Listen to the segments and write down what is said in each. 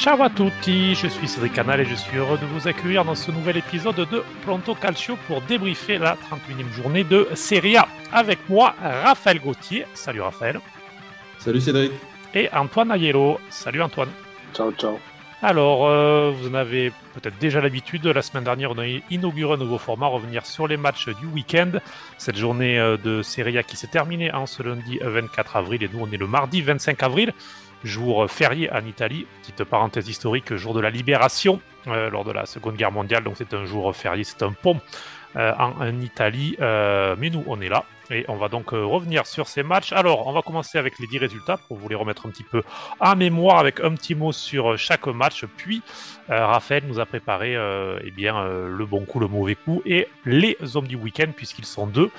Ciao à tutti, je suis Cédric Canal et je suis heureux de vous accueillir dans ce nouvel épisode de Pronto Calcio pour débriefer la 31e journée de Serie A. Avec moi, Raphaël Gauthier. Salut Raphaël. Salut Cédric. Et Antoine Aiello. Salut Antoine. Ciao, ciao. Alors, euh, vous en avez peut-être déjà l'habitude. La semaine dernière, on a inauguré un nouveau format, revenir sur les matchs du week-end. Cette journée euh, de Serie A qui s'est terminée en ce lundi 24 avril et nous, on est le mardi 25 avril jour férié en Italie. Petite parenthèse historique, jour de la libération euh, lors de la Seconde Guerre mondiale. Donc c'est un jour férié, c'est un pont euh, en, Italie. Euh, mais nous, on est là. Et on va donc revenir sur ces matchs. Alors, on va commencer avec les 10 résultats pour vous les remettre un petit peu en mémoire avec un petit mot sur chaque match. Puis, Raphaël nous a préparé eh bien, le bon coup, le mauvais coup et les hommes du week-end, puisqu'ils sont deux.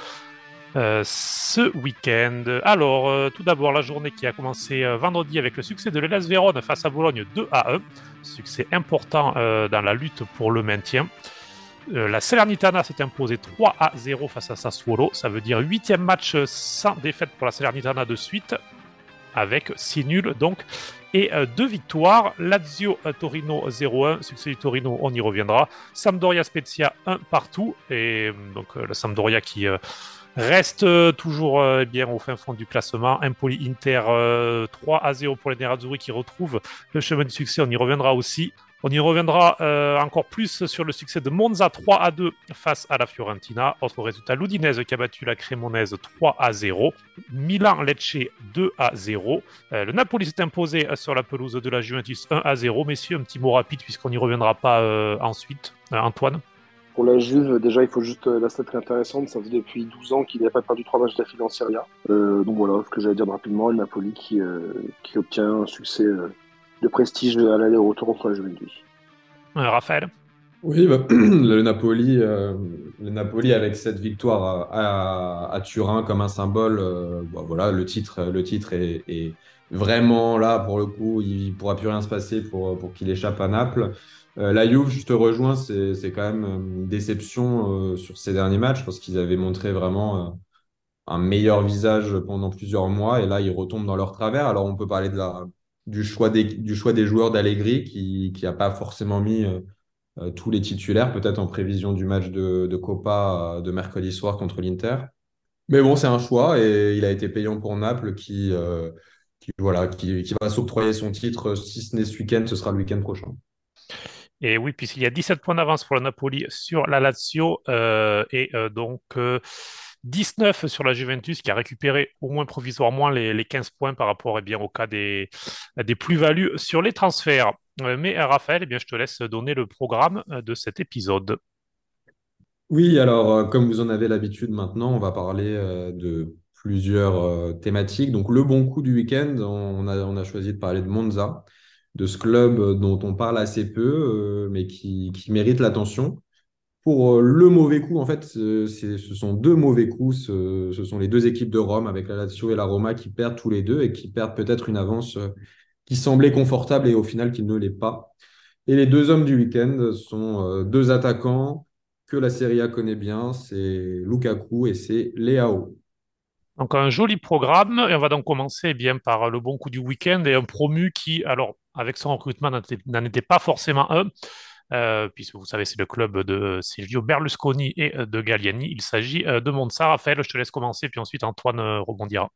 Euh, ce week-end. Alors, euh, tout d'abord, la journée qui a commencé euh, vendredi avec le succès de l'Elas Vérone face à Bologne 2 à 1. Succès important dans la lutte pour le maintien. la Salernitana s'est imposée 3 à 0 face à Sassuolo. Ça veut dire huitième match sans défaite pour la Salernitana de suite, avec 6 nuls donc. Et deux victoires. Lazio Torino 0-1. Succès du Torino, on y reviendra. Sampdoria Spezia 1 partout. Et donc, la Sampdoria qui Reste euh, toujours euh, bien au fin fond du classement. Impoli Inter 3 euh, à 0 pour les Nerazzurri qui retrouvent le chemin du succès. On y reviendra aussi. On y reviendra encore plus sur le succès de Monza 3 à 2 face à la Fiorentina. Autre résultat, l'Udinese qui a battu la Crémonaise 3 à 0. Milan Lecce 2 à 0. le Napoli s'est imposé sur la pelouse de la Juventus 1 à 0. Messieurs, un petit mot rapide puisqu'on n'y reviendra pas ensuite. Antoine? Pour la Juve, déjà, il faut juste euh, la stat intéressante. Ça fait depuis 12 ans qu'il n'a pas perdu trois matchs d'affilée en Serie A. Euh, donc voilà, ce que j'allais dire rapidement, le Napoli qui, euh, qui obtient un succès de prestige à l'aller-retour contre la Juventus. Raphaël? Oui, bah, le, Napoli, le Napoli avec cette victoire à, Turin comme un symbole, bah, voilà, le titre, est, vraiment là pour le coup. Il ne pourra plus rien se passer pour, qu'il échappe à Naples. Euh, la Juve, je te rejoins, c'est quand même une déception euh, sur ces derniers matchs parce qu'ils avaient montré vraiment euh, un meilleur visage pendant plusieurs mois et là, ils retombent dans leur travers. Alors, on peut parler du, choix des, joueurs d'Allegri qui n'a pas forcément mis tous les titulaires, peut-être en prévision du match de, Copa de mercredi soir contre l'Inter. Mais bon, c'est un choix et il a été payant pour Naples qui, qui va s'octroyer son titre. Si ce n'est ce week-end, ce sera le week-end prochain. Et oui, puisqu'il y a 17 points d'avance pour le Napoli sur la Lazio euh, et euh, donc 19 euh, sur la Juventus qui a récupéré au moins provisoirement les, les 15 points par rapport eh bien, au cas des plus-values sur les transferts. Mais Raphaël, eh bien, je te laisse donner le programme de cet épisode. Oui, alors comme vous en avez l'habitude maintenant, on va parler de plusieurs thématiques. Donc le bon coup du week-end, on a, on a choisi de parler de Monza de ce club euh, dont on parle assez peu, euh, mais qui, mérite l'attention. Pour euh, le mauvais coup, en fait, ce sont deux mauvais coups. Ce, sont les deux équipes de Rome, avec la Lazio et la Roma, qui perdent tous les deux et qui perdent peut-être une avance qui semblait confortable et au final qui ne l'est pas. Et les deux hommes du week-end sont deux attaquants que la Serie A connaît bien, c'est Lukaku et c'est Leao. Donc un joli programme et on va donc commencer eh bien par le bon coup du week-end et un promu qui, alors avec son recrutement, n'en était pas forcément un, euh, puisque vous savez, c'est le club de Silvio Berlusconi et euh, de Galliani. Il s'agit euh, de Monza. Raphaël, je te laisse commencer, puis ensuite Antoine rebondira.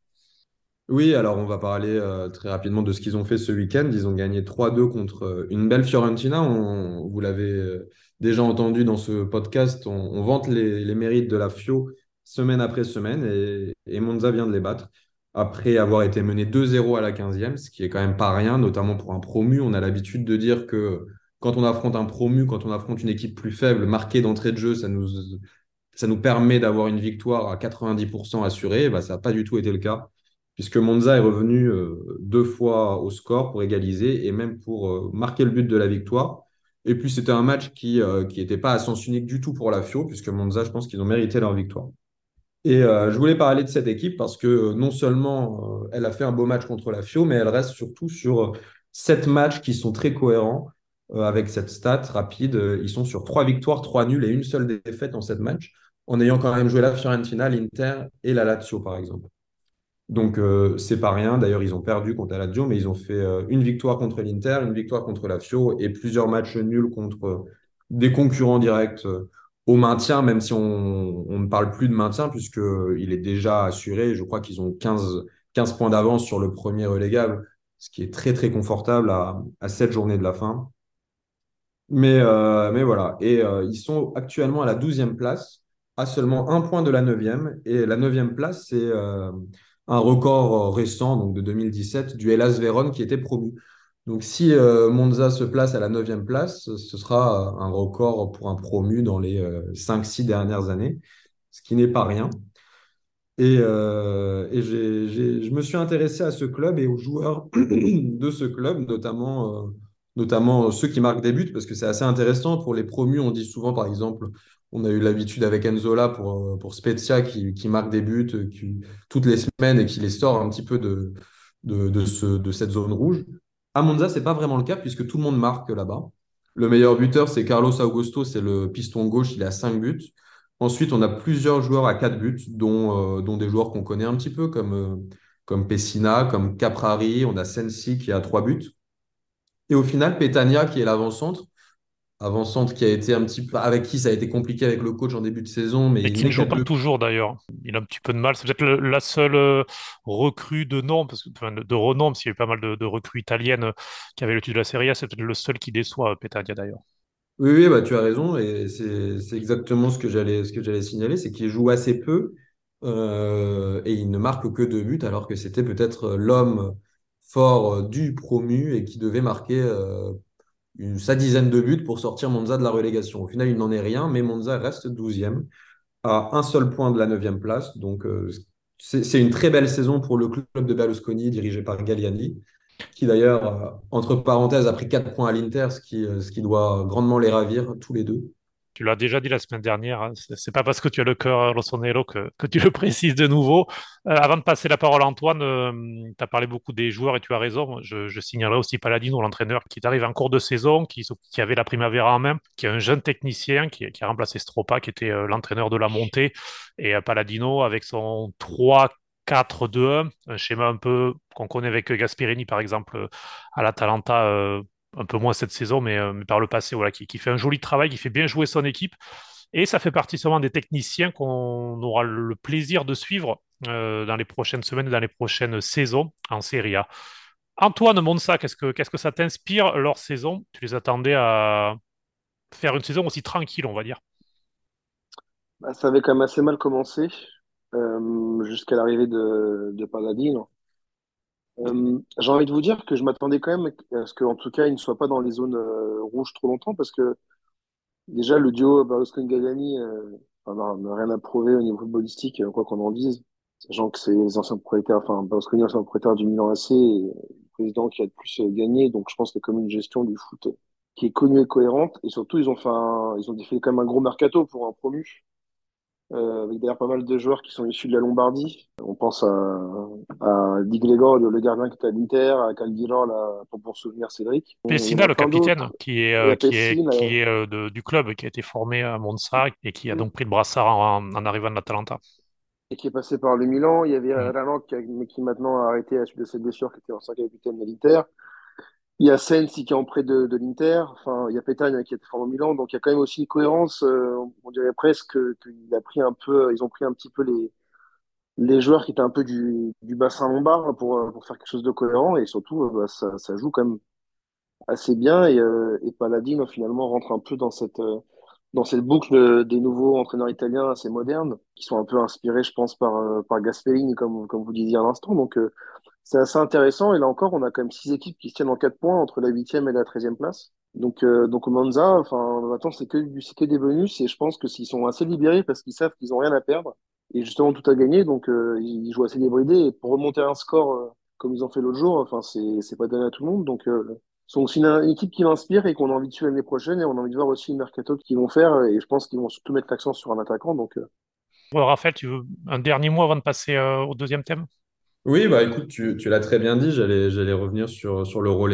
Oui, alors on va parler très rapidement de ce qu'ils ont fait ce week-end. Ils ont gagné 3-2 contre une belle Fiorentina. vous l'avez déjà entendu dans ce podcast, on, vante les, mérites de la Fio semaine après semaine et, et Monza vient de les battre après avoir été mené 2-0 à la 15e, ce qui est quand même pas rien, notamment pour un promu. On a l'habitude de dire que quand on affronte un promu, quand on affronte une équipe plus faible, marquée d'entrée de jeu, ça nous, ça nous permet d'avoir une victoire à 90% assurée. Bah, ça n'a pas du tout été le cas, puisque Monza est revenu euh, deux fois au score pour égaliser et même pour euh, marquer le but de la victoire. Et puis c'était un match qui n'était euh, pas à sens unique du tout pour la FIO, puisque Monza, je pense qu'ils ont mérité leur victoire. Et je voulais parler de cette équipe parce que non seulement elle a fait un beau match contre la FIO, mais elle reste surtout sur sept matchs qui sont très cohérents avec cette stat rapide. Ils sont sur trois victoires, trois nuls et une seule défaite en sept matchs, en ayant quand même joué la Fiorentina, l'Inter et la Lazio, par exemple. Donc, euh, c'est pas rien. D'ailleurs, ils ont perdu contre la Lazio, mais ils ont fait euh, une victoire contre l'Inter, une victoire contre la Fio et plusieurs matchs nuls contre des concurrents directs euh, au maintien, même si on, ne parle plus de maintien, puisqu'il est déjà assuré. Je crois qu'ils ont 15, 15 points d'avance sur le premier relégable, ce qui est très, très confortable à, 7 journées de la fin. Mais, euh, mais voilà. Et euh, ils sont actuellement à la 12e place, à seulement un point de la 9e. Et la 9e place, c'est euh, un record récent, donc de 2017, du Hellas Vérone qui était promu. Donc si euh, Monza se place à la 9e place, ce sera un record pour un promu dans les 5-6 dernières années, ce qui n'est pas rien. Et, euh, je me suis intéressé à ce club et aux joueurs de ce club, notamment, euh, notamment ceux qui marquent des buts, parce que c'est assez intéressant. Pour les promus, on dit souvent, par exemple, on a eu l'habitude avec Enzola pour, euh, pour Spezia qui, marque des buts euh, toutes les semaines et qui les sort un petit peu de, ce, cette zone rouge. À Monza, c'est pas vraiment le cas puisque tout le monde marque là-bas. Le meilleur buteur, c'est Carlos Augusto, c'est le piston gauche, il a 5 buts. Ensuite, on a plusieurs joueurs à 4 buts, dont, euh, dont des joueurs qu'on connaît un petit peu, comme, comme Pessina, comme Caprari, on a Sensi qui a 3 buts. Et au final, Petagna, qui est l'avant-centre, avant-centre qui a été un petit peu, avec qui ça a été compliqué avec le coach en début de saison, mais Et il qui ne joue pas toujours d'ailleurs. Il a un petit peu de mal. C'est peut-être la seule euh, recrue de nom, parce que, enfin, de, renom, parce qu'il y a eu pas mal de, de recrues italiennes qui avaient le titre de la Serie A. C'est peut-être le seul qui déçoit, euh, Petagna d'ailleurs. Oui, oui, bah, tu as raison, et c'est exactement ce que j'allais ce que j'allais signaler, c'est qu'il joue assez peu euh, et il ne marque que deux buts, alors que c'était peut-être l'homme fort du promu et qui devait marquer euh, sa dizaine de buts pour sortir Monza de la relégation. Au final, il n'en est rien, mais Monza reste douzième à un seul point de la neuvième place. Donc, euh, c'est une très belle saison pour le club de Berlusconi, dirigé par Galliani, qui d'ailleurs, euh, entre parenthèses, a pris 4 points à l'Inter, euh, ce qui doit grandement les ravir, tous les deux. Tu l'as déjà dit la semaine dernière, hein, c'est pas parce que tu as le cœur rossonero que, que tu le précises de nouveau. Euh, avant de passer la parole à Antoine, tu as parlé beaucoup des joueurs et tu as raison. Je, je signalerai aussi Paladino, l'entraîneur, qui est arrivé en cours de saison, qui, avait la Primavera en main, qui est un jeune technicien qui, a remplacé Stropa, qui était euh, l'entraîneur de la montée. Et euh, Paladino, avec son 3-4-2-1, un schéma un peu qu'on connaît avec Gasperini, par exemple, à l'Atalanta, euh, un peu moins cette saison, mais, euh, par le passé, voilà, qui, fait un joli travail, qui fait bien jouer son équipe. Et ça fait partie seulement des techniciens qu'on aura le plaisir de suivre euh, dans les prochaines semaines, dans les prochaines saisons en Serie A. Antoine Monsa, qu'est-ce que, ça t'inspire leur saison? Tu les attendais à faire une saison aussi tranquille, on va dire. Bah, ça avait quand même assez mal commencé euh, jusqu'à l'arrivée de, de. Euh, j'ai envie de vous dire que je m'attendais quand même à ce qu'en tout cas, il ne soit pas dans les zones euh, rouges trop longtemps parce que déjà, le duo Berlusconi-Galliani euh, n'a rien à prouver au niveau footballistique, euh, quoi qu'on en dise. Sachant que c'est les anciens propriétaires, enfin, Berlusconi, ancien propriétaire du Milan AC, et le président qui a le plus gagné. Donc, je pense que c'est comme une gestion du foot qui est connue et cohérente. Et surtout, ils ont fait un, ils ont fait quand même un gros mercato pour un promu euh, avec d'ailleurs pas mal de joueurs qui sont issus de la Lombardie. On pense à, à Di Gregorio, le gardien qui était à l'Inter, à Caldirola, là, pour, pour souvenir Cédric. Pessina, le capitaine, qui est, euh, est, qui est euh, de- du club, qui a été formé à Monza et qui a euh, donc pris le brassard en, en arrivant de l'Atalanta. et qui est passé par le Milan. Il y avait Mm. Ralan qui, qui maintenant a arrêté à la suite de ses blessures, qui était ancien capitaine de l'Inter. Il y a Sensi qui est en prêt de, de l'Inter. Enfin, il y a Petagne qui été formé au Milan. Donc il y a quand même aussi une cohérence. euh, on dirait presque que- qu'il a pris un peu, ils ont pris un petit peu les, les joueurs qui étaient un peu du, du bassin lombard pour, euh, pour faire quelque chose de cohérent. Et surtout, euh, bah, ça, ça joue quand même assez bien. Et, euh, et Paladino finalement rentre un peu dans cette, euh, dans cette boucle de- des nouveaux entraîneurs italiens assez modernes, qui sont un peu inspirés, je pense, par, euh, par Gasperini, comme, comme vous disiez à l'instant. Donc, euh, c'est assez intéressant. Et là encore, on a quand même six équipes qui se tiennent en quatre points entre la huitième et la treizième place. Donc, euh, donc au Monza, enfin, maintenant, c'est que, du- c'est que des bonus. Et je pense que s'ils sont assez libérés parce qu'ils savent qu'ils ont rien à perdre et justement tout à gagner, donc euh, ils jouent assez débridés. Et pour remonter un score euh, comme ils ont fait l'autre jour, enfin, c'est, c'est pas donné à tout le monde. Donc, aussi une, équipe qui m'inspire et qu'on a envie de suivre l'année prochaine et on a envie de voir aussi le mercato qu'ils vont faire et je pense qu'ils vont surtout mettre l'accent sur un attaquant donc Raphaël, tu veux un dernier mot avant de passer au deuxième thème? Oui, bah écoute, tu, l'as très bien dit, j'allais, revenir sur, le rôle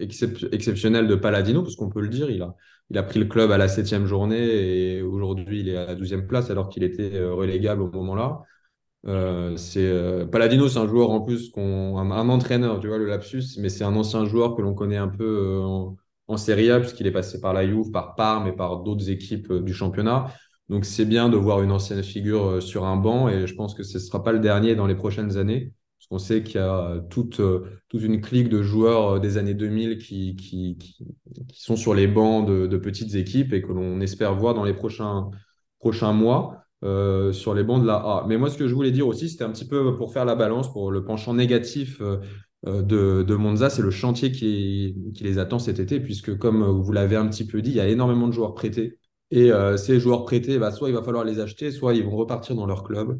excep- exceptionnel de Paladino, parce qu'on peut le dire, il a, pris le club à la septième journée et aujourd'hui il est à la douzième place alors qu'il était euh, relégable au moment-là. Euh, c'est euh, Paladino, c'est un joueur en plus, qu'on, un, entraîneur, tu vois, le lapsus, mais c'est un ancien joueur que l'on connaît un peu en, en Serie A, puisqu'il est passé par la Juve, par Parme et par d'autres équipes du championnat. Donc c'est bien de voir une ancienne figure sur un banc, et je pense que ce ne sera pas le dernier dans les prochaines années, parce qu'on sait qu'il y a toute, euh, toute une clique de joueurs euh, des années 2000 qui, qui, qui, sont sur les bancs de, petites équipes et que l'on espère voir dans les prochains, prochains mois euh, sur les bancs de la A. Mais moi, ce que je voulais dire aussi, c'était un petit peu pour faire la balance, pour le penchant négatif euh, euh, de, de Monza, c'est le chantier qui, qui les attend cet été, puisque comme vous l'avez un petit peu dit, il y a énormément de joueurs prêtés. Et euh, ces joueurs prêtés, bah, soit il va falloir les acheter, soit ils vont repartir dans leur club.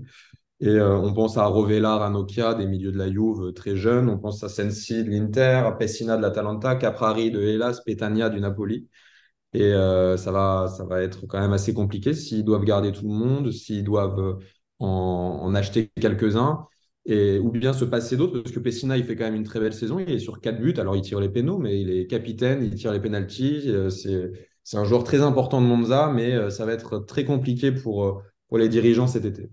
Et euh, on pense à Rovella, à Nokia, des milieux de la Juve euh, très jeunes. On pense à Sensi de l'Inter, à Pessina de l'Atalanta, Caprari de Hellas, Petagna du Napoli. Et euh, ça va, ça va être quand même assez compliqué s'ils doivent garder tout le monde, s'ils doivent en, acheter quelques-uns, et, ou bien se passer d'autres, parce que Pessina, il fait quand même une très belle saison. Il est sur quatre buts, alors il tire les pénaux, mais il est capitaine, il tire les pénalties. C'est, un joueur très important de Monza, mais ça va être très compliqué pour les dirigeants cet été.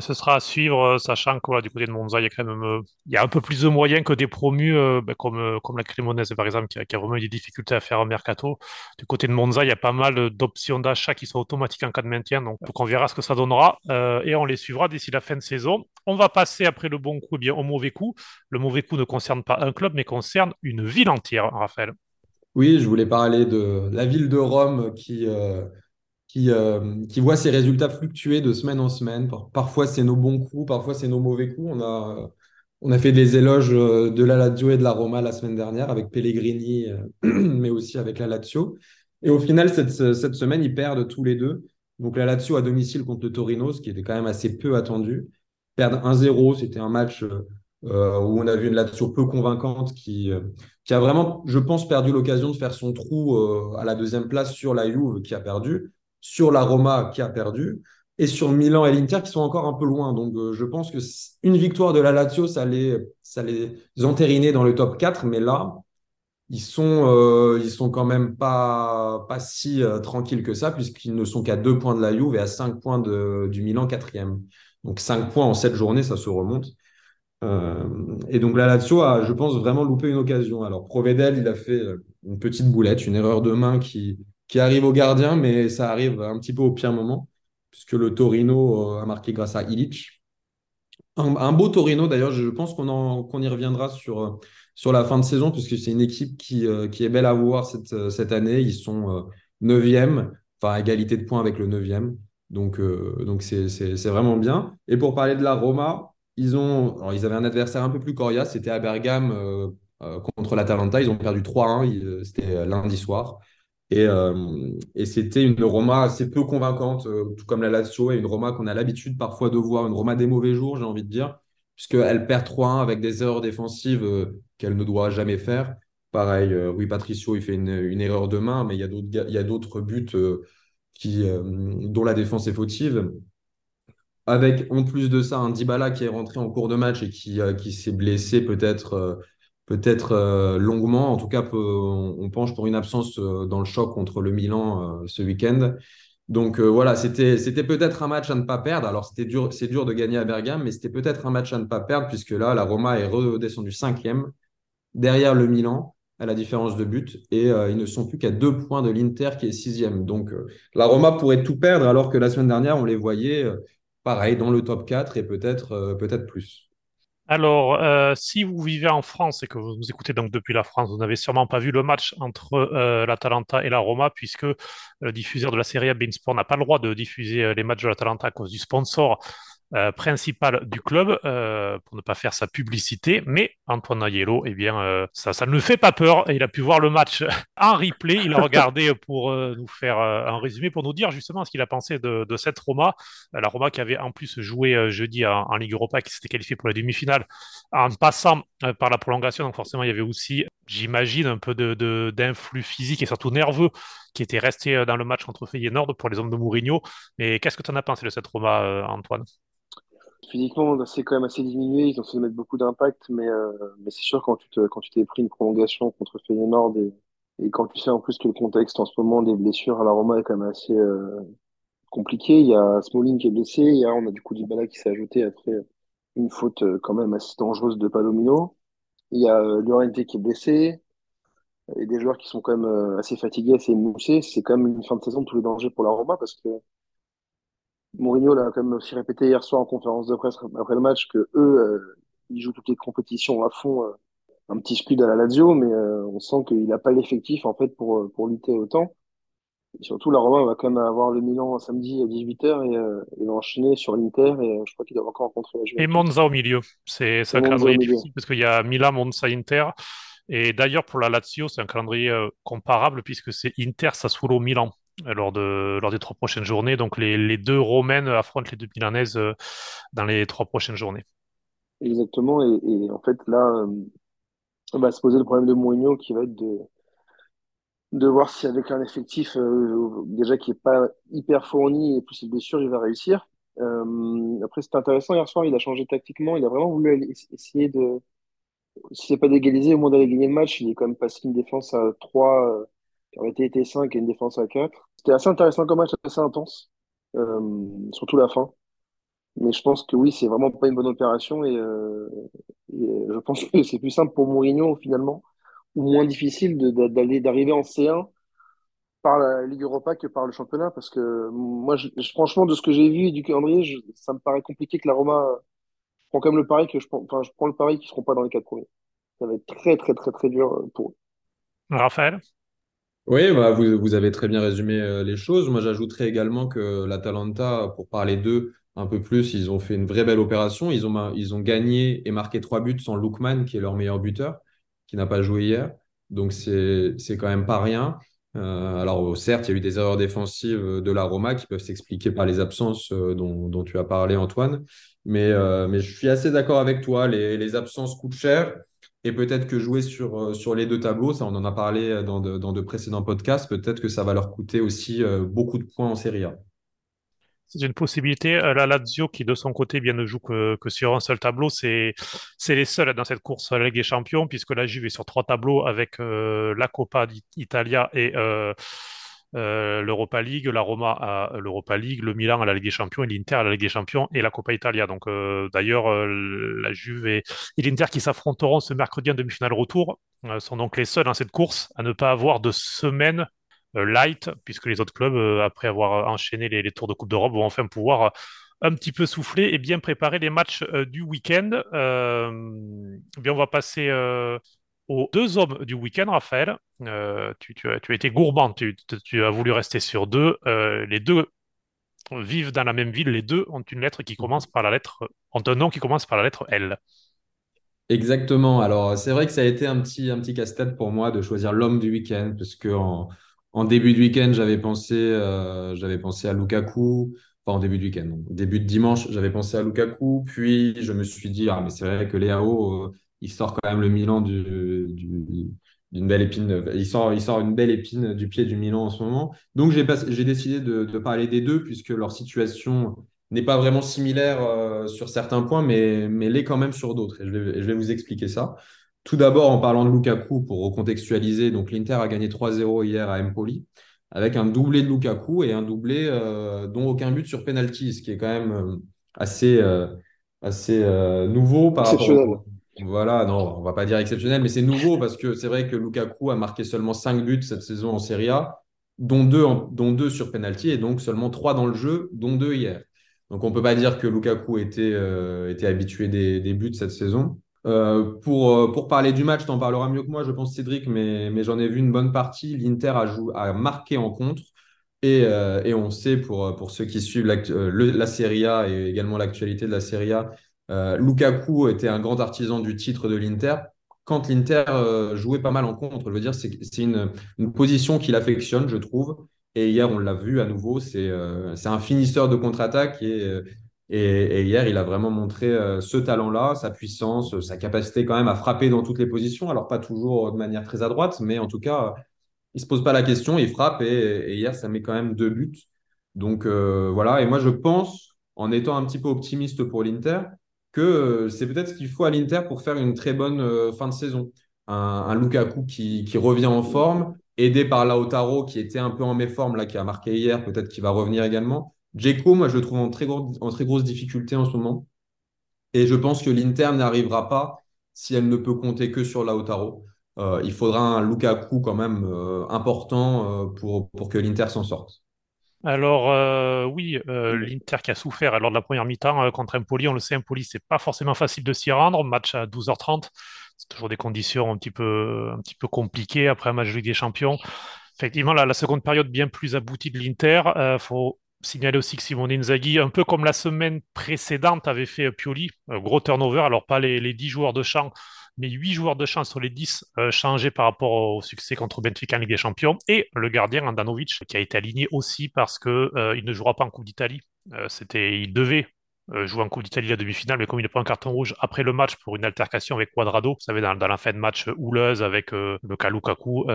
Ce sera à suivre, euh, sachant que du côté de Monza, il y a quand même euh, il y a un peu plus de moyens que des promus, euh, ben, comme, la Cremonese par exemple, qui a, vraiment eu des difficultés à faire un mercato. Du côté de Monza, il y a pas mal d'options d'achat qui sont automatiques en cas de maintien, donc, on verra ce que ça donnera et on les suivra d'ici la fin de saison. On va passer après le bon coup eh bien, au mauvais coup. Le mauvais coup ne concerne pas un club, mais concerne une ville entière, Raphaël. Oui, je voulais parler de la ville de Rome qui, qui, euh, qui voit ses résultats fluctuer de semaine en semaine. Par- Parfois, c'est nos bons coups, parfois, c'est nos mauvais coups. On a, on a fait des éloges euh, de la Lazio et de la Roma la semaine dernière avec Pellegrini, euh, mais aussi avec la Lazio. Et au final, cette, cette semaine, ils perdent tous les deux. Donc, la Lazio à domicile contre le Torino, ce qui était quand même assez peu attendu. Perdre 1-0, c'était un match où on a vu une Lazio peu convaincante qui, qui a vraiment, je pense, perdu l'occasion de faire son trou à la deuxième place sur la Juve qui a perdu sur la Roma qui a perdu et sur Milan et l'Inter qui sont encore un peu loin. Donc, euh, je pense que une victoire de la Lazio, ça les, ça les entériner dans le top 4. Mais là, ils sont, euh, sont quand même pas, si euh, tranquilles que ça, puisqu'ils ne sont qu'à deux points de la Juve et à cinq points de, du Milan quatrième. Donc, cinq points en sept journées, ça se remonte. Et donc la Lazio a, je pense, vraiment loupé une occasion. Alors Provedel, il a fait une petite boulette, une erreur de main qui, qui arrive au gardien, mais ça arrive un petit peu au pire moment, puisque le Torino euh, a marqué grâce à Illich. Un, beau Torino, d'ailleurs, je pense qu'on y reviendra sur, euh, sur la fin de saison, puisque c'est une équipe qui, euh, qui est belle à voir cette, cette année. Ils sont euh, neuvième, enfin à égalité de points avec le neuvième. Donc, donc c'est vraiment bien. Et pour parler de la Roma, ils ont, ils avaient un adversaire un peu plus coriace, c'était à Bergame contre l'Atalanta. Ils ont perdu 3-1, il- euh, c'était lundi soir. Et, euh, et c'était une Roma assez peu convaincante, euh, tout comme la Lazio, et une Roma qu'on a l'habitude parfois de voir, une Roma des mauvais jours, j'ai envie de dire, puisqu'elle perd 3-1 avec des erreurs défensives euh, qu'elle ne doit jamais faire. Pareil, Rui Patricio, il fait une, erreur de main, mais il y a d'autres, buts dont la défense est fautive. Avec en plus de ça un Dybala qui est rentré en cours de match et qui, s'est blessé peut-être peut-être euh, longuement. En tout cas, on, penche pour une absence euh, dans le choc contre le Milan euh, ce week-end. Donc voilà, c'était peut-être un match à ne pas perdre. Alors c'était dur, c'est dur de gagner à Bergame, mais c'était peut-être un match à ne pas perdre puisque là, la Roma est redescendue cinquième derrière le Milan à la différence de but et ils ne sont plus qu'à deux points de l'Inter qui est sixième. Donc la Roma pourrait tout perdre alors que la semaine dernière on les voyait pareil dans le top 4 et peut-être peut-être plus. Alors, euh, si vous vivez en France et que vous nous écoutez donc depuis la France, vous n'avez sûrement pas vu le match entre euh, l'Atalanta et la Roma, puisque le diffuseur de la Serie A, beIN Sport, n'a pas le droit de diffuser euh, les matchs de l'Atalanta à cause du sponsor euh, principal du club, euh, pour ne pas faire sa publicité. Mais Antoine Aiello, eh bien, euh, ça, ne le fait pas peur. Il a pu voir le match en replay. Il a regardé pour nous faire un résumé, pour nous dire justement ce qu'il a pensé de, cette Roma. La Roma qui avait en plus joué jeudi en, Ligue Europa, qui s'était qualifiée pour la demi-finale en passant par la prolongation. Donc forcément, il y avait aussi, j'imagine, un peu d'influx physique et surtout nerveux qui était resté euh, dans le match contre Feyenoord pour les hommes de Mourinho. Mais qu'est-ce que tu en as pensé de cette Roma, euh, Antoine? Physiquement, c'est quand même assez diminué. Ils ont fait mettre beaucoup d'impact, mais, euh, c'est sûr quand tu t'es pris une prolongation contre Feyenoord et, et quand tu sais en plus que le contexte en ce moment des blessures à la Roma est quand même assez compliqué. Il y a Smalling qui est blessé. Il y a, on a du coup Dybala qui s'est ajouté après une faute quand même assez dangereuse de Palomino. Il y a Llorente qui est blessé. Et des joueurs qui sont quand même euh, assez fatigués, assez moussés. C'est quand même une fin de saison de tous les dangers pour la Roma parce que Mourinho l'a quand même aussi répété hier soir en conférence de presse après le match que eux, ils jouent toutes les compétitions à fond. un petit scud à la Lazio, mais on sent qu'il n'a pas l'effectif en fait pour, pour lutter autant. Et surtout, la Roma va quand même avoir le Milan samedi à 18h et euh, va enchaîner sur l'Inter et euh, je crois qu'il doit encore rencontrer la Juventus. Et Monza au milieu. C'est un calendrier difficile parce qu'il y a Milan, Monza, Inter. Et d'ailleurs, pour la Lazio, c'est un calendrier euh, comparable puisque c'est Inter, Sassuolo, Milan lors, de, lors des trois prochaines journées. Donc les, les deux Romaines affrontent les deux Milanaises dans les trois prochaines journées. Exactement. Et, en fait, là, on va se poser le problème de Mourinho qui va être de de voir si avec un effectif euh, déjà qui est pas hyper fourni et plus ses blessures, il va réussir. Euh, après, c'était intéressant hier soir, il a changé tactiquement, il a vraiment voulu essayer de, si c'est pas d'égaliser, au moins d'aller gagner le match. Il est quand même passé une défense à 3, euh, qui aurait été 5 et une défense à 4. C'était assez intéressant comme match, assez intense, euh, surtout la fin. Mais je pense que oui, c'est vraiment pas une bonne opération et, euh, et je pense que c'est plus simple pour Mourinho finalement ou moins difficile d'aller d'arriver en C1 par la Ligue Europa que par le championnat parce que moi franchement de ce que j'ai vu du calendrier ça me paraît compliqué que la Roma je prends quand même le pari que je prends enfin je prends le pari qu'ils seront pas dans les quatre premiers ça va être très très très très dur pour eux Raphaël? Oui, bah vous, vous, avez très bien résumé euh, les choses. Moi, j'ajouterais également que l'Atalanta, pour parler d'eux un peu plus, ils ont fait une vraie belle opération. Ils ont, ils ont gagné et marqué trois buts sans Lookman, qui est leur meilleur buteur qui n'a pas joué hier. Donc, c'est quand même pas rien. Euh, alors, certes, il y a eu des erreurs défensives de la Roma qui peuvent s'expliquer par les absences euh, dont, tu as parlé, Antoine. Mais, euh, je suis assez d'accord avec toi. Les, absences coûtent cher. Et peut-être que jouer sur, sur les deux tableaux, ça, on en a parlé dans de, dans de précédents podcasts, peut-être que ça va leur coûter aussi beaucoup de points en Serie A. C'est une possibilité. Euh, la Lazio, qui de son côté bien ne joue que, sur un seul tableau, c'est les seuls dans cette course à la Ligue des Champions, puisque la Juve est sur trois tableaux avec euh, la Coppa d'Italia et euh, l'Europa League, la Roma à l'Europa League, le Milan à la Ligue des Champions l'Inter à la Ligue des Champions et la Coppa Italia. Donc d'ailleurs, la Juve et, l'Inter qui s'affronteront ce mercredi en demi-finale retour sont donc les seuls dans cette course à ne pas avoir de semaine light, puisque les autres clubs, euh, après avoir enchaîné les, tours de Coupe d'Europe, vont enfin pouvoir euh, un petit peu souffler et bien préparer les matchs du week-end. bien, on va passer aux deux hommes du week-end, Raphaël. Tu, as, été gourmand, tu, as voulu rester sur deux. les deux vivent dans la même ville, les deux ont une lettre qui commence par la lettre, ont un nom qui commence par la lettre L. Exactement. Alors, c'est vrai que ça a été un petit, un petit casse-tête pour moi de choisir l'homme du week-end, parce que en, en début de week-end, j'avais pensé, euh, pensé à Lukaku. Enfin, en début de week-end, début de dimanche, j'avais pensé à Lukaku. Puis, je me suis dit, ah, mais c'est vrai que Léao, euh, il sort quand même le Milan du, d'une belle épine. Il sort, il sort une belle épine du pied du Milan en ce moment. Donc, j'ai, décidé de, de, parler des deux, puisque leur situation n'est pas vraiment similaire euh, sur certains points, mais, mais l'est quand même sur d'autres. Et je vais, je vais vous expliquer ça. Tout d'abord, en parlant de Lukaku, pour recontextualiser, donc l'Inter a gagné 3-0 hier à Empoli, avec un doublé de Lukaku et un doublé euh, dont aucun but sur penalty, ce qui est quand même euh, assez, euh, assez nouveau par rapport Voilà, non, on va pas dire exceptionnel, mais c'est nouveau parce que c'est vrai que Lukaku a marqué seulement 5 buts cette saison en Serie A, dont 2 dont deux sur penalty et donc seulement 3 dans le jeu, dont 2 hier. Donc on peut pas dire que Lukaku était, était habitué des, des buts cette saison. Euh, pour, euh, pour parler du match, tu en parleras mieux que moi, je pense, Cédric, mais, mais j'en ai vu une bonne partie. L'Inter a, a marqué en contre. Et, euh, et, on sait, pour, pour ceux qui suivent la Serie A et également l'actualité de la Serie A, Lukaku était un grand artisan du titre de l'Inter. Quand l'Inter jouait pas mal en contre, je veux dire, c'est une, une position qu'il affectionne, je trouve. Et hier, on l'a vu à nouveau, c'est un finisseur de contre-attaque et et, hier, il a vraiment montré euh, ce talent-là, sa puissance, sa capacité quand même à frapper dans toutes les positions. Alors, pas toujours de manière très à droite, mais en tout cas, il se pose pas la question, il frappe. Et, hier, ça met quand même deux buts. Donc euh, voilà. Et moi, je pense, en étant un petit peu optimiste pour l'Inter, que euh, c'est peut-être ce qu'il faut à l'Inter pour faire une très bonne fin de saison. Un, Lukaku qui, qui, revient en forme, aidé par Lautaro qui était un peu en méforme, là, qui a marqué hier, peut-être qu'il va revenir également. Dzeko, moi, je le trouve en très, grosse difficulté en ce moment. Et je pense que l'Inter n'arrivera pas si elle ne peut compter que sur Lautaro. Euh, il faudra un Lukaku quand même euh, important euh, pour, que l'Inter s'en sorte. Alors oui, l'Inter qui a souffert lors de la première mi-temps contre Empoli, on le sait, Empoli, c'est pas forcément facile de s'y rendre. Match à 12h30, c'est toujours des conditions un petit peu, un petit peu compliquées après un match de Ligue des Champions. Effectivement, la, la seconde période bien plus aboutie de l'Inter. Il faut signaler aussi que Simone Inzaghi, un peu comme la semaine précédente avait fait Pioli, gros turnover, alors pas les, les 10 joueurs de champ mais 8 joueurs de champ sur les 10 euh, changés par rapport au succès contre Benfica en Ligue des Champions, et le gardien Andanovic qui a été aligné aussi parce que euh, ne jouera pas en Coupe d'Italie. Euh, c'était, il devait jouer en Coupe d'Italie la demi-finale, mais comme il pris un carton rouge après le match pour une altercation avec Quadrado, vous savez, dans, la fin de match houleuse avec le cas Lukaku,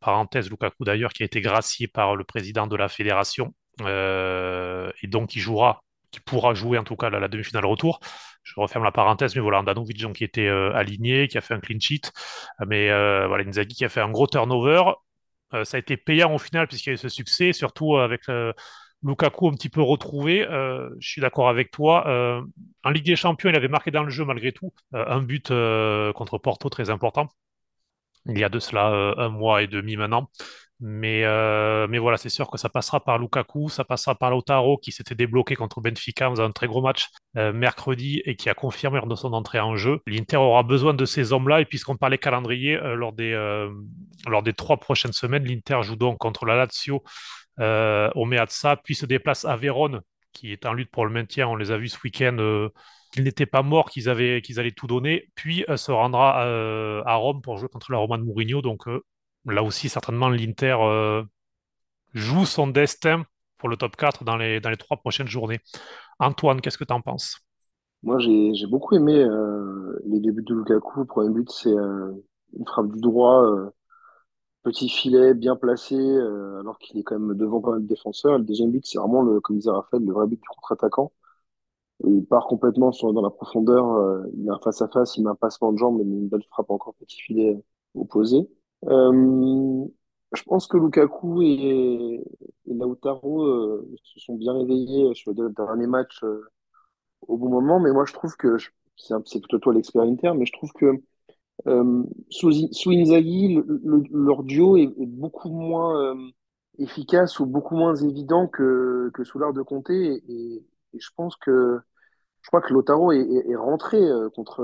parenthèse Lukaku d'ailleurs, qui a été gracié par le président de la fédération, et donc il jouera, qui pourra jouer en tout cas la, la demi-finale retour je referme la parenthèse, mais voilà, Andanovic qui était euh, aligné, qui a fait un clean sheet, mais euh, voilà, Inzaghi qui a fait un gros turnover. Euh, ça a été payant au final puisqu'il y a eu ce succès, surtout avec Lukaku un petit peu retrouvé. je suis d'accord avec toi. en Ligue des Champions, il avait marqué dans le jeu malgré tout un but contre Porto très important. Il y a de cela un mois et demi maintenant. Mais, euh, mais voilà, c'est sûr que ça passera par Lukaku, ça passera par Lautaro qui s'était débloqué contre Benfica dans un très gros match euh, mercredi et qui a confirmé de son entrée en jeu. L'Inter aura besoin de ces hommes-là et puisqu'on parlait calendrier, euh, lors, des, lors des trois prochaines semaines, l'Inter joue donc contre la Lazio au Meazza, puis se déplace à Vérone qui est en lutte pour le maintien. On les a vus ce week-end qu'ils n'étaient pas morts, qu'ils avaient, qu'ils allaient tout donner, puis se rendra à Rome pour jouer contre la Roma de Mourinho. Donc là aussi, certainement, l'Inter euh, joue son destin pour le top 4 dans les, trois prochaines journées. Antoine, qu'est-ce que tu en penses? Moi, j'ai beaucoup aimé euh, les débuts de Lukaku. Le premier but, c'est euh, une frappe du droit, petit filet, bien placé, alors qu'il est quand même devant pas mal de. Le deuxième but, c'est vraiment, le, comme disait Raphaël, le vrai but du contre-attaquant. Il part complètement dans la profondeur. il a un face-à-face, il met un passement de jambe, mais une belle frappe encore petit filet opposé. Euh, je pense que Lukaku et, et Lautaro euh, se sont bien réveillés sur le dernier match euh, au bon moment, mais moi je trouve que c'est plutôt toi l'expert Inter, mais je trouve que euh, sous, Inzaghi, le- leur duo est, beaucoup moins euh, efficace ou beaucoup moins évident que, sous l'art de Conte, et, je pense que je crois que Lautaro est, rentré euh, contre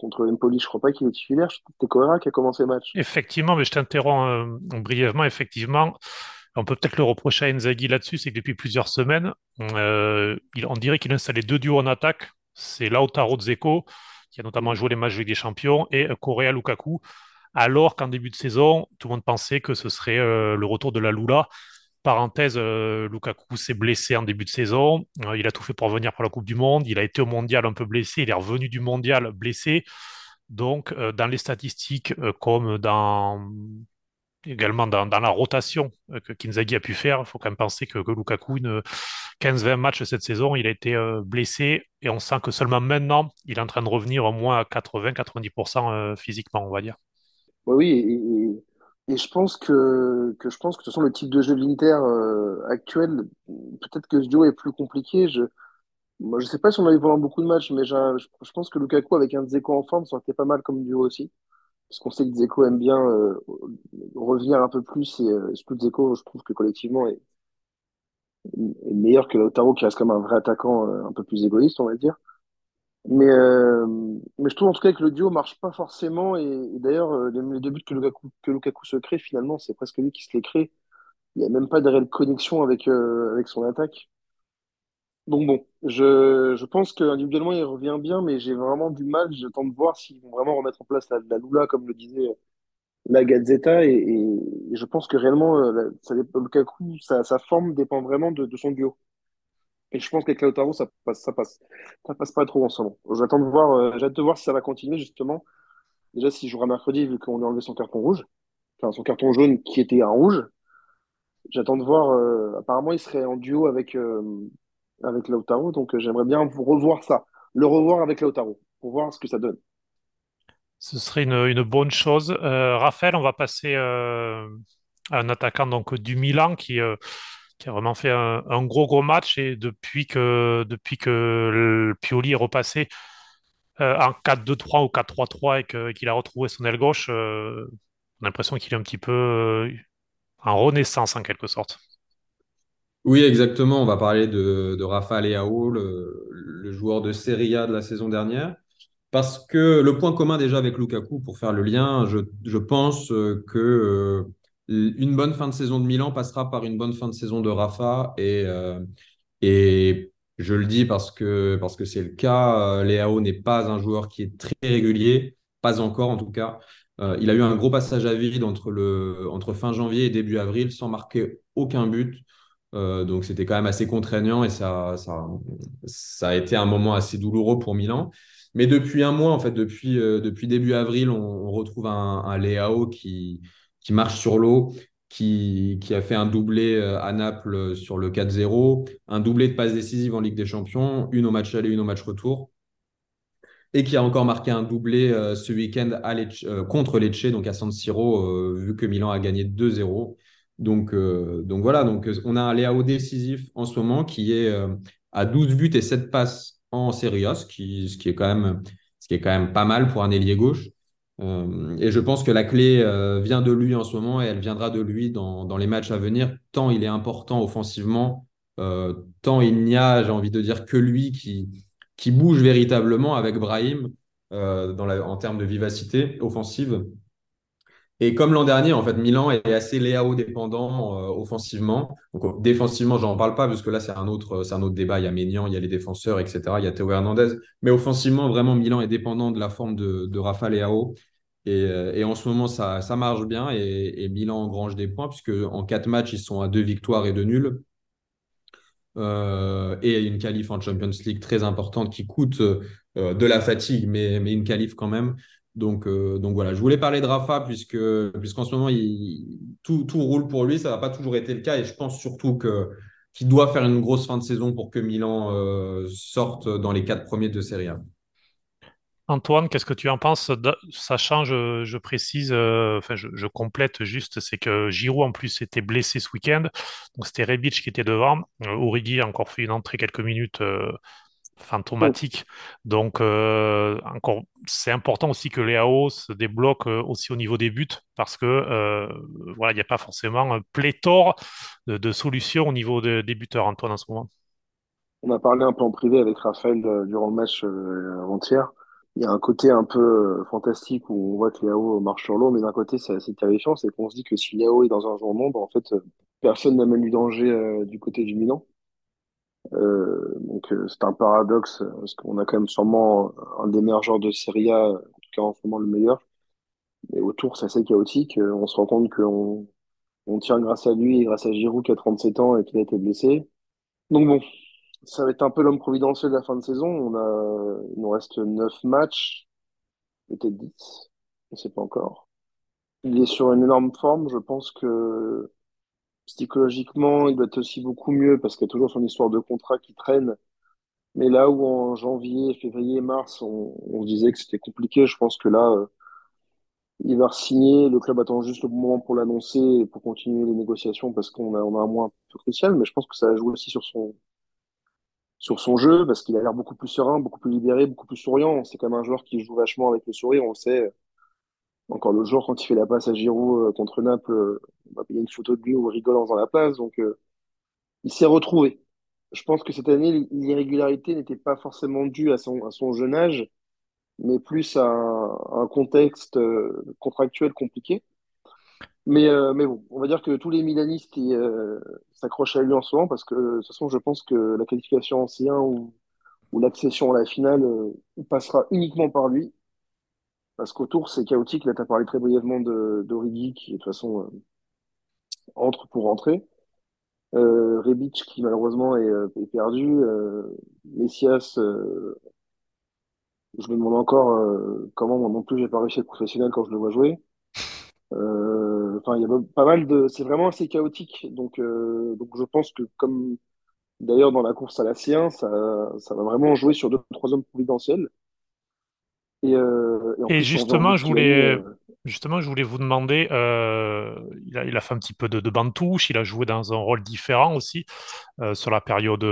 contre Empoli, je crois pas qu'il est titulaire. C'était Correa qui a commencé le match. Effectivement, mais je t'interromps euh, brièvement. Effectivement, on peut peut-être le reprocher à Inzaghi là-dessus, c'est que depuis plusieurs semaines, euh, on dirait qu'il a installé deux duos en attaque. C'est Lautaro Dzeko, qui a notamment joué les matchs avec des champions, et Correa Lukaku. Alors qu'en début de saison, tout le monde pensait que ce serait euh, le retour de la Lula. Parenthèse, euh, Lukaku s'est blessé en début de saison. Euh, il a tout fait pour revenir pour la Coupe du Monde. Il a été au mondial un peu blessé. Il est revenu du mondial blessé. Donc, euh, dans les statistiques, comme dans également dans, dans la rotation que Kinzaghi a pu faire, il faut quand même penser que, que Lukaku, une 15-20 matchs cette saison, il a été blessé et on sent que seulement maintenant, il est en train de revenir au moins à 80-90% euh, physiquement, on va dire. Ouais, oui, et, je pense que, je pense que toute façon, le type de jeu de l'Inter euh, actuel, peut-être que ce duo est plus compliqué. Je, je sais pas si on a eu pendant beaucoup de matchs, mais je, je pense que Lukaku avec un Dzeko en forme, ça aurait pas mal comme duo aussi. Parce qu'on sait que Dzeko aime bien euh, revenir un peu plus et euh, surtout Dzeko, je trouve que collectivement est, est meilleur que Lautaro qui reste comme un vrai attaquant euh, un peu plus égoïste, on va dire. Mais, euh, mais je trouve en tout cas que le duo marche pas forcément. Et, d'ailleurs, euh, les, deux buts que Lukaku, que se crée, finalement, c'est presque lui qui se les crée. Il n'y a même pas de réelle connexion avec, euh, avec son attaque. Donc bon, je, je pense qu'individuellement, il revient bien, mais j'ai vraiment du mal. J'attends de voir s'ils vont vraiment remettre en place la, la Lula, comme le disait la Gazzetta. Et, je pense que réellement, euh, Lukaku, sa, forme dépend vraiment de son duo. Et je pense qu'avec Lautaro, ça passe, ça passe, ça passe pas trop en ce moment. J'attends de voir, euh, de voir si ça va continuer justement. Déjà, s'il jouera mercredi, vu qu'on lui a enlevé son carton rouge, enfin son carton jaune qui était un rouge, j'attends de voir. euh, apparemment, il serait en duo avec euh, avec Lautaro, donc j'aimerais bien vous revoir ça, le revoir avec Lautaro pour voir ce que ça donne. Ce serait une, bonne chose. Raphaël, on va passer à un attaquant donc, du Milan qui, qui a vraiment fait un, gros gros match et depuis que depuis que Pioli est repassé euh, en 4-2-3 ou 4-3-3 et qu'il a retrouvé son aile gauche, euh, on a l'impression qu'il est un petit peu euh, en renaissance en quelque sorte. Oui, exactement. On va parler de, de Rafa Leao, le, le joueur de Serie A de la saison dernière. Parce que le point commun déjà avec Lukaku, pour faire le lien, je, je pense que une bonne fin de saison de Milan passera par une bonne fin de saison de Rafa. Et, euh, je le dis parce que c'est le cas. euh, Leao n'est pas un joueur qui est très régulier, pas encore en tout cas. Euh, il a eu un gros passage à vide entre, fin janvier et début avril sans marquer aucun but. Donc c'était quand même assez contraignant et ça, a été un moment assez douloureux pour Milan. Mais depuis un mois, en fait, depuis, début avril, on, retrouve un, un Leao qui, qui marche sur l'eau, qui, qui a fait un doublé euh, à Naples sur le 4-0, un doublé de passes décisives en Ligue des Champions, une au match aller, une au match retour, et qui a encore marqué un doublé euh, ce week-end euh, contre Lecce, donc à San Siro, euh, vu que Milan a gagné 2-0. Donc, euh, donc voilà, donc euh, on a un Leao décisif en ce moment qui est euh, à 12 buts et 7 passes en Serie A, ce qui, ce qui est quand même, ce qui est quand même pas mal pour un ailier gauche. Euh, et je pense que la clé euh, vient de lui en ce moment et elle viendra de lui dans, dans les matchs à venir, tant il est important offensivement, euh, tant il n'y a, j'ai envie de dire, que lui qui, qui bouge véritablement avec Brahim en termes de vivacité offensive. Et comme l'an dernier, en fait, Milan est assez Léao dépendant offensivement. Donc, défensivement, j'en parle pas parce que là, c'est un autre, c'est un autre débat. Il y a Maignan, il y a les défenseurs, etc. Il y a Théo Hernandez. Mais offensivement, vraiment, Milan est dépendant de la forme de, de Rafa Leao. Et, euh, et en ce moment, ça, marche bien et, Milan engrange des points puisque en quatre matchs, ils sont à deux victoires et deux nuls. Euh, et une qualif en Champions League très importante qui coûte euh, de la fatigue, mais, une qualif quand même. Donc, voilà, je voulais parler de Rafa puisque, puisqu'en ce moment, tout, roule pour lui. Ça n'a pas toujours été le cas et je pense surtout qu'il doit faire une grosse fin de saison pour que Milan sorte dans les quatre premiers de Serie A. Antoine, qu'est-ce que tu en penses? Sachant, je, je précise, euh, enfin, je, je complète juste, c'est que Giroud en plus était blessé ce week-end, donc c'était Rebic qui était devant. Euh, Origi a encore fait une entrée quelques minutes euh, fantomatique, donc euh, encore, c'est important aussi que Léao se débloque euh, aussi au niveau des buts, parce que voilà, il n'y a pas forcément un pléthore de, de solutions au niveau de- des buteurs, Antoine, en ce moment. On a parlé un peu en privé avec Raphaël durant le match avant-hier. Il y a un côté un peu euh, fantastique où on voit que Léo marche sur l'eau, mais d'un côté, c'est assez terrifiant, c'est qu'on se dit que si Léo est dans un jour nombre, en fait, euh, personne n'amène du danger euh, du côté du Milan. Euh, donc c'est un paradoxe, parce qu'on a quand même sûrement un des meilleurs joueurs de Serie A, en tout cas en ce moment le meilleur. Mais autour, c'est assez chaotique. On se rend compte qu'on on tient grâce à lui et grâce à Giroud qui a 37 ans et qui a été blessé. Donc bon, ça va être un peu l'homme providentiel de la fin de saison. On a, il nous reste 9 matchs, peut-être 10, on ne sait pas encore. Il est sur une énorme forme. Je pense que psychologiquement, il doit être aussi beaucoup mieux parce qu'il y a toujours son histoire de contrat qui traîne. Mais là où en janvier, février, mars, on, disait que c'était compliqué, je pense que là, euh, il va signer. Le club attend juste le moment pour l'annoncer et pour continuer les négociations parce qu'on a, on a un mois un crucial. Mais je pense que ça a joué aussi sur son, sur son jeu parce qu'il a l'air beaucoup plus serein, beaucoup plus libéré, beaucoup plus souriant. C'est quand même un joueur qui joue vachement avec le sourire, on sait. Encore le jour, quand il fait la passe à Giroud euh, contre Naples, il y a une photo de lui où il rigole la passe. Donc, euh, il s'est retrouvé. Je pense que cette année, l'irrégularité n'était pas forcément due à son, à son jeune âge, mais plus à un, à un contexte euh, contractuel compliqué. Mais, euh, mais bon, on va dire que tous les Milanistes euh, s'accrochent à lui en ce moment parce que de toute façon, je pense que la qualification en C1 ou, l'accession à la finale euh, passera uniquement par lui. Parce qu'autour, c'est chaotique. Là, tu as parlé très brièvement d'Origi qui, de toute façon, entre pour rentrer. Rebic qui, malheureusement, est, perdu. Messias, je me demande encore comment moi non plus j'ai pas réussi à être professionnel quand je le vois jouer. Enfin, il y a pas mal de. C'est vraiment assez chaotique. Donc, euh, donc je pense que comme d'ailleurs dans la course à la C1, ça, ça va vraiment jouer sur deux, trois hommes providentiels. Et, euh, et en Et plus, justement, je voulais, euh, Justement, je voulais vous demander, euh, il a, il a fait un petit peu de, de touche, il a joué dans un rôle différent aussi sur la période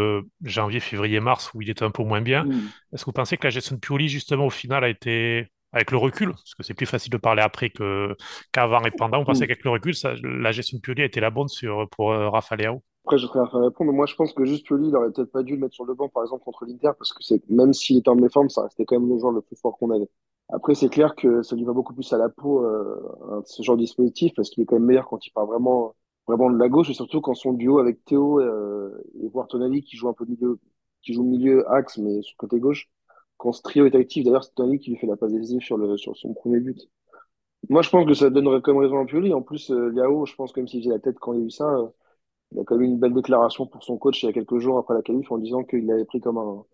janvier, février, mars où il était un peu moins bien. Hmm. Est-ce que vous pensez que la gestion de Pioli, justement, au final, a été, avec le recul, parce que c'est plus facile de parler après que, qu'avant et pendant, pensez Hmm. qu'avec le recul, la gestion de Pioli été la bonne sur, pour euh, Rafa Leao? Après, je serais à faire répondre, mais moi je pense que juste Pioli, il aurait peut-être pas dû le mettre sur le banc, par exemple, contre l'Inter, parce que c'est même s'il était en méforme, ça restait quand même le joueur le plus fort qu'on avait. Après, c'est clair que ça lui va beaucoup plus à la peau, euh, ce genre de dispositif, parce qu'il est quand même meilleur quand il part vraiment, vraiment de la gauche, et surtout quand son duo avec Théo euh, et voire Tonali, qui joue un peu milieu, qui joue milieu axe, mais sur le côté gauche, quand ce trio est actif, d'ailleurs, c'est Tonali qui lui fait la passe décisive sur le, sur son premier but. Moi, je pense que ça donnerait comme raison à Pioli. En plus, euh, Liao, je pense, comme s'il faisait la tête quand il y a eu ça, euh, il a quand même eu une belle déclaration pour son coach il y a quelques jours après la qualif en disant qu'il l'avait pris comme un,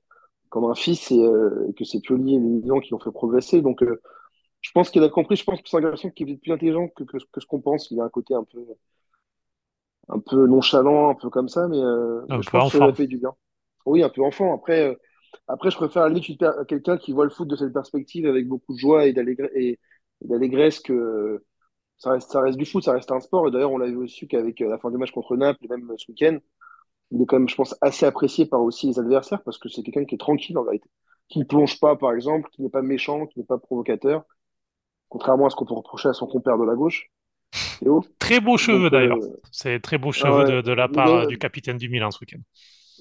comme un fils et, euh, que c'est Pioli et Mignon qui l'ont fait progresser. Donc, euh, je pense qu'il a compris. Je pense que c'est un garçon qui est plus intelligent que, que, que ce qu'on pense. Il a un côté un peu, un peu nonchalant, un peu comme ça, mais, euh, mais je peu pense que ça fait du bien. Oui, un peu enfant. Après, euh, après je préfère à la limite quelqu'un qui voit le foot de cette perspective avec beaucoup de joie et d'allégr- et- et d'allégresse que ça reste, ça reste du foot, ça reste un sport. Et d'ailleurs, on l'a vu aussi qu'avec euh, la fin du match contre Naples, et même ce week-end, il est quand même, je pense, assez apprécié par aussi les adversaires parce que c'est quelqu'un qui est tranquille en vérité, qui ne plonge pas, par exemple, qui n'est pas méchant, qui n'est pas provocateur, contrairement à ce qu'on peut reprocher à son compère de la gauche. Très beaux cheveux Donc, d'ailleurs. euh, C'est très beaux ah cheveux ouais. de, de la part euh, du capitaine du Milan ce week-end.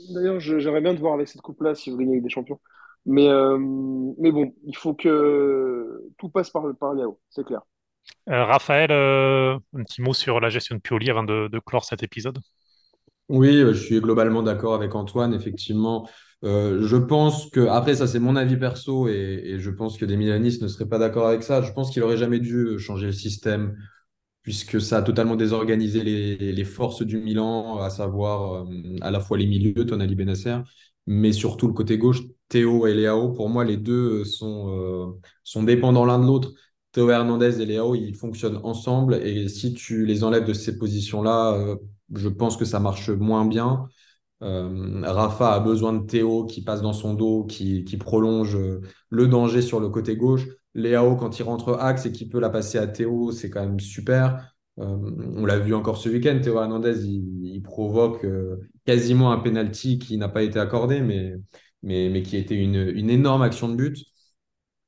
D'ailleurs, j'aimerais bien te voir avec cette coupe-là si vous gagnez avec des champions. Mais, euh, mais bon, il faut que tout passe par, par Léo, c'est clair. Euh, Raphaël, euh, un petit mot sur la gestion de Pioli avant de, de clore cet épisode? Oui, je suis globalement d'accord avec Antoine. Effectivement, Euh, je pense que, après, ça c'est mon avis perso et, et je pense que des Milanistes ne seraient pas d'accord avec ça. Je pense qu'il aurait jamais dû changer le système puisque ça a totalement désorganisé les, forces du Milan, à savoir euh, à la fois les milieux, Tonali Benasser, mais surtout le côté gauche, Théo et Léao. Pour moi, les deux euh, sont, euh, sont dépendants l'un de l'autre. Théo Hernandez et Léao, ils fonctionnent ensemble et si tu les enlèves de ces positions-là, je pense que ça marche moins bien. Rafa a besoin de Théo qui passe dans son dos, qui, qui prolonge le danger sur le côté gauche. Léao, quand il rentre axe et qu'il peut la passer à Théo, c'est quand même super. Euh, on l'a vu encore ce week-end, Théo Hernandez, il, provoque euh, quasiment un penalty qui n'a pas été accordé, mais, mais, mais qui été une, une énorme action de but.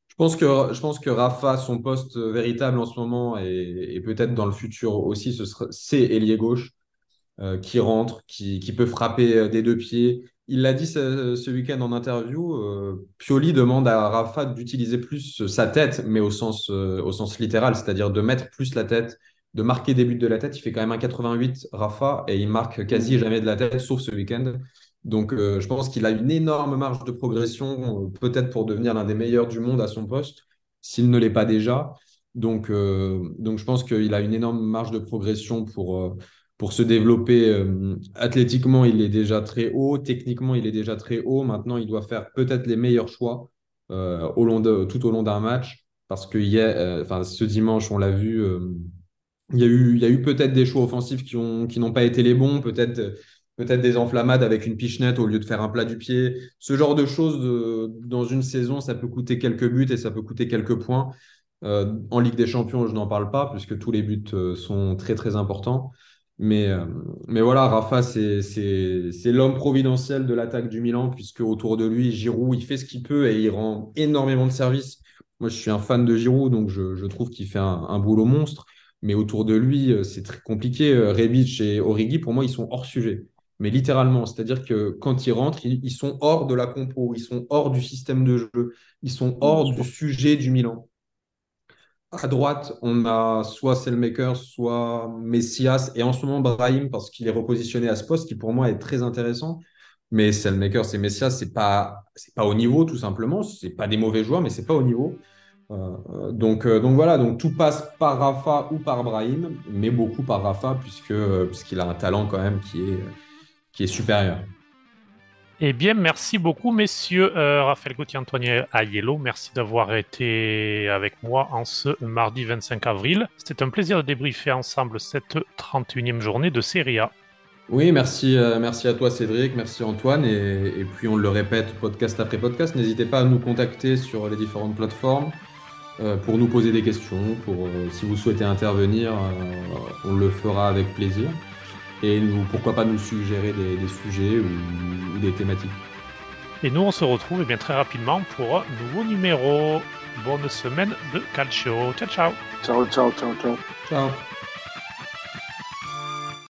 Je pense que, je pense que Rafa, son poste véritable en ce moment, et, peut-être dans le futur aussi, ce c'est ailier gauche euh, qui rentre, qui, qui peut frapper euh, des deux pieds. Il l'a dit ce, ce week-end en interview, euh, Pioli demande à Rafa d'utiliser plus sa tête, mais au sens, euh, au sens littéral, c'est-à-dire de mettre plus la tête, de marquer des buts de la tête. Il fait quand même un 88, Rafa, et il marque quasi jamais de la tête, sauf ce week-end. Donc euh, je pense qu'il a une énorme marge de progression, euh, peut-être pour devenir l'un des meilleurs du monde à son poste, s'il ne l'est pas déjà. Donc, euh, donc je pense qu'il a une énorme marge de progression pour, euh, pour se développer euh, athlétiquement, il est déjà très haut. Techniquement, il est déjà très haut. Maintenant, il doit faire peut-être les meilleurs choix euh, tout au long d'un match. Parce que euh, ce dimanche, on l'a vu, il y a eu, eu peut-être des choix offensifs qui qui n'ont pas été les bons. Peut-être, peut-être des enflammades avec une pichenette au lieu de faire un plat du pied. Ce genre de choses, dans une saison, ça peut coûter quelques buts et ça peut coûter quelques points. En Ligue des Champions, je n'en parle pas, puisque tous les buts sont très, très importants. Mais, euh, mais voilà, Rafa, c'est, l'homme providentiel de l'attaque du Milan, puisque autour de lui, Giroud, il fait ce qu'il peut et il rend énormément de services. Moi, je suis un fan de Giroud, donc je, je trouve qu'il fait un, un boulot monstre. Mais autour de lui, euh, c'est très compliqué. Euh, Rebic et Origi, pour moi, ils sont hors sujet. Mais littéralement, c'est-à-dire que quand ils rentrent, ils, ils sont hors de la compo, ils sont hors du système de jeu, ils sont hors du sujet du Milan. À droite, on a soit Selmaker, soit Messias, et en ce moment Brahim, parce qu'il est repositionné à ce poste, qui pour moi est très intéressant. Mais Selmaker, c'est Messias, c'est pas, pas au niveau, tout simplement. C'est pas des mauvais joueurs, mais c'est pas au niveau. Euh, donc, euh, donc voilà, donc tout passe par Rafa ou par Brahim, mais beaucoup par Rafa, puisque, euh, puisqu'il a un talent quand même qui est supérieur. Eh bien, merci beaucoup, messieurs. Euh, Raphaël Gauthier, Antoine Aiello, merci d'avoir été avec moi en ce mardi 25 avril. C'était un plaisir de débriefer ensemble cette 31e journée de Serie A. Oui, merci, euh, merci à toi Cédric, merci Antoine, et, et puis on le répète podcast après podcast, n'hésitez pas à nous contacter sur les différentes plateformes. pour nous poser des questions. Pour, si vous souhaitez intervenir, on le fera avec plaisir. Et nous, pourquoi pas nous suggérer des, sujets ou, des thématiques. Et nous, on se retrouve eh bien, très rapidement pour un nouveau numéro. Bonne semaine de Calcio. Ciao, ciao. Ciao, ciao, ciao, ciao. Ciao.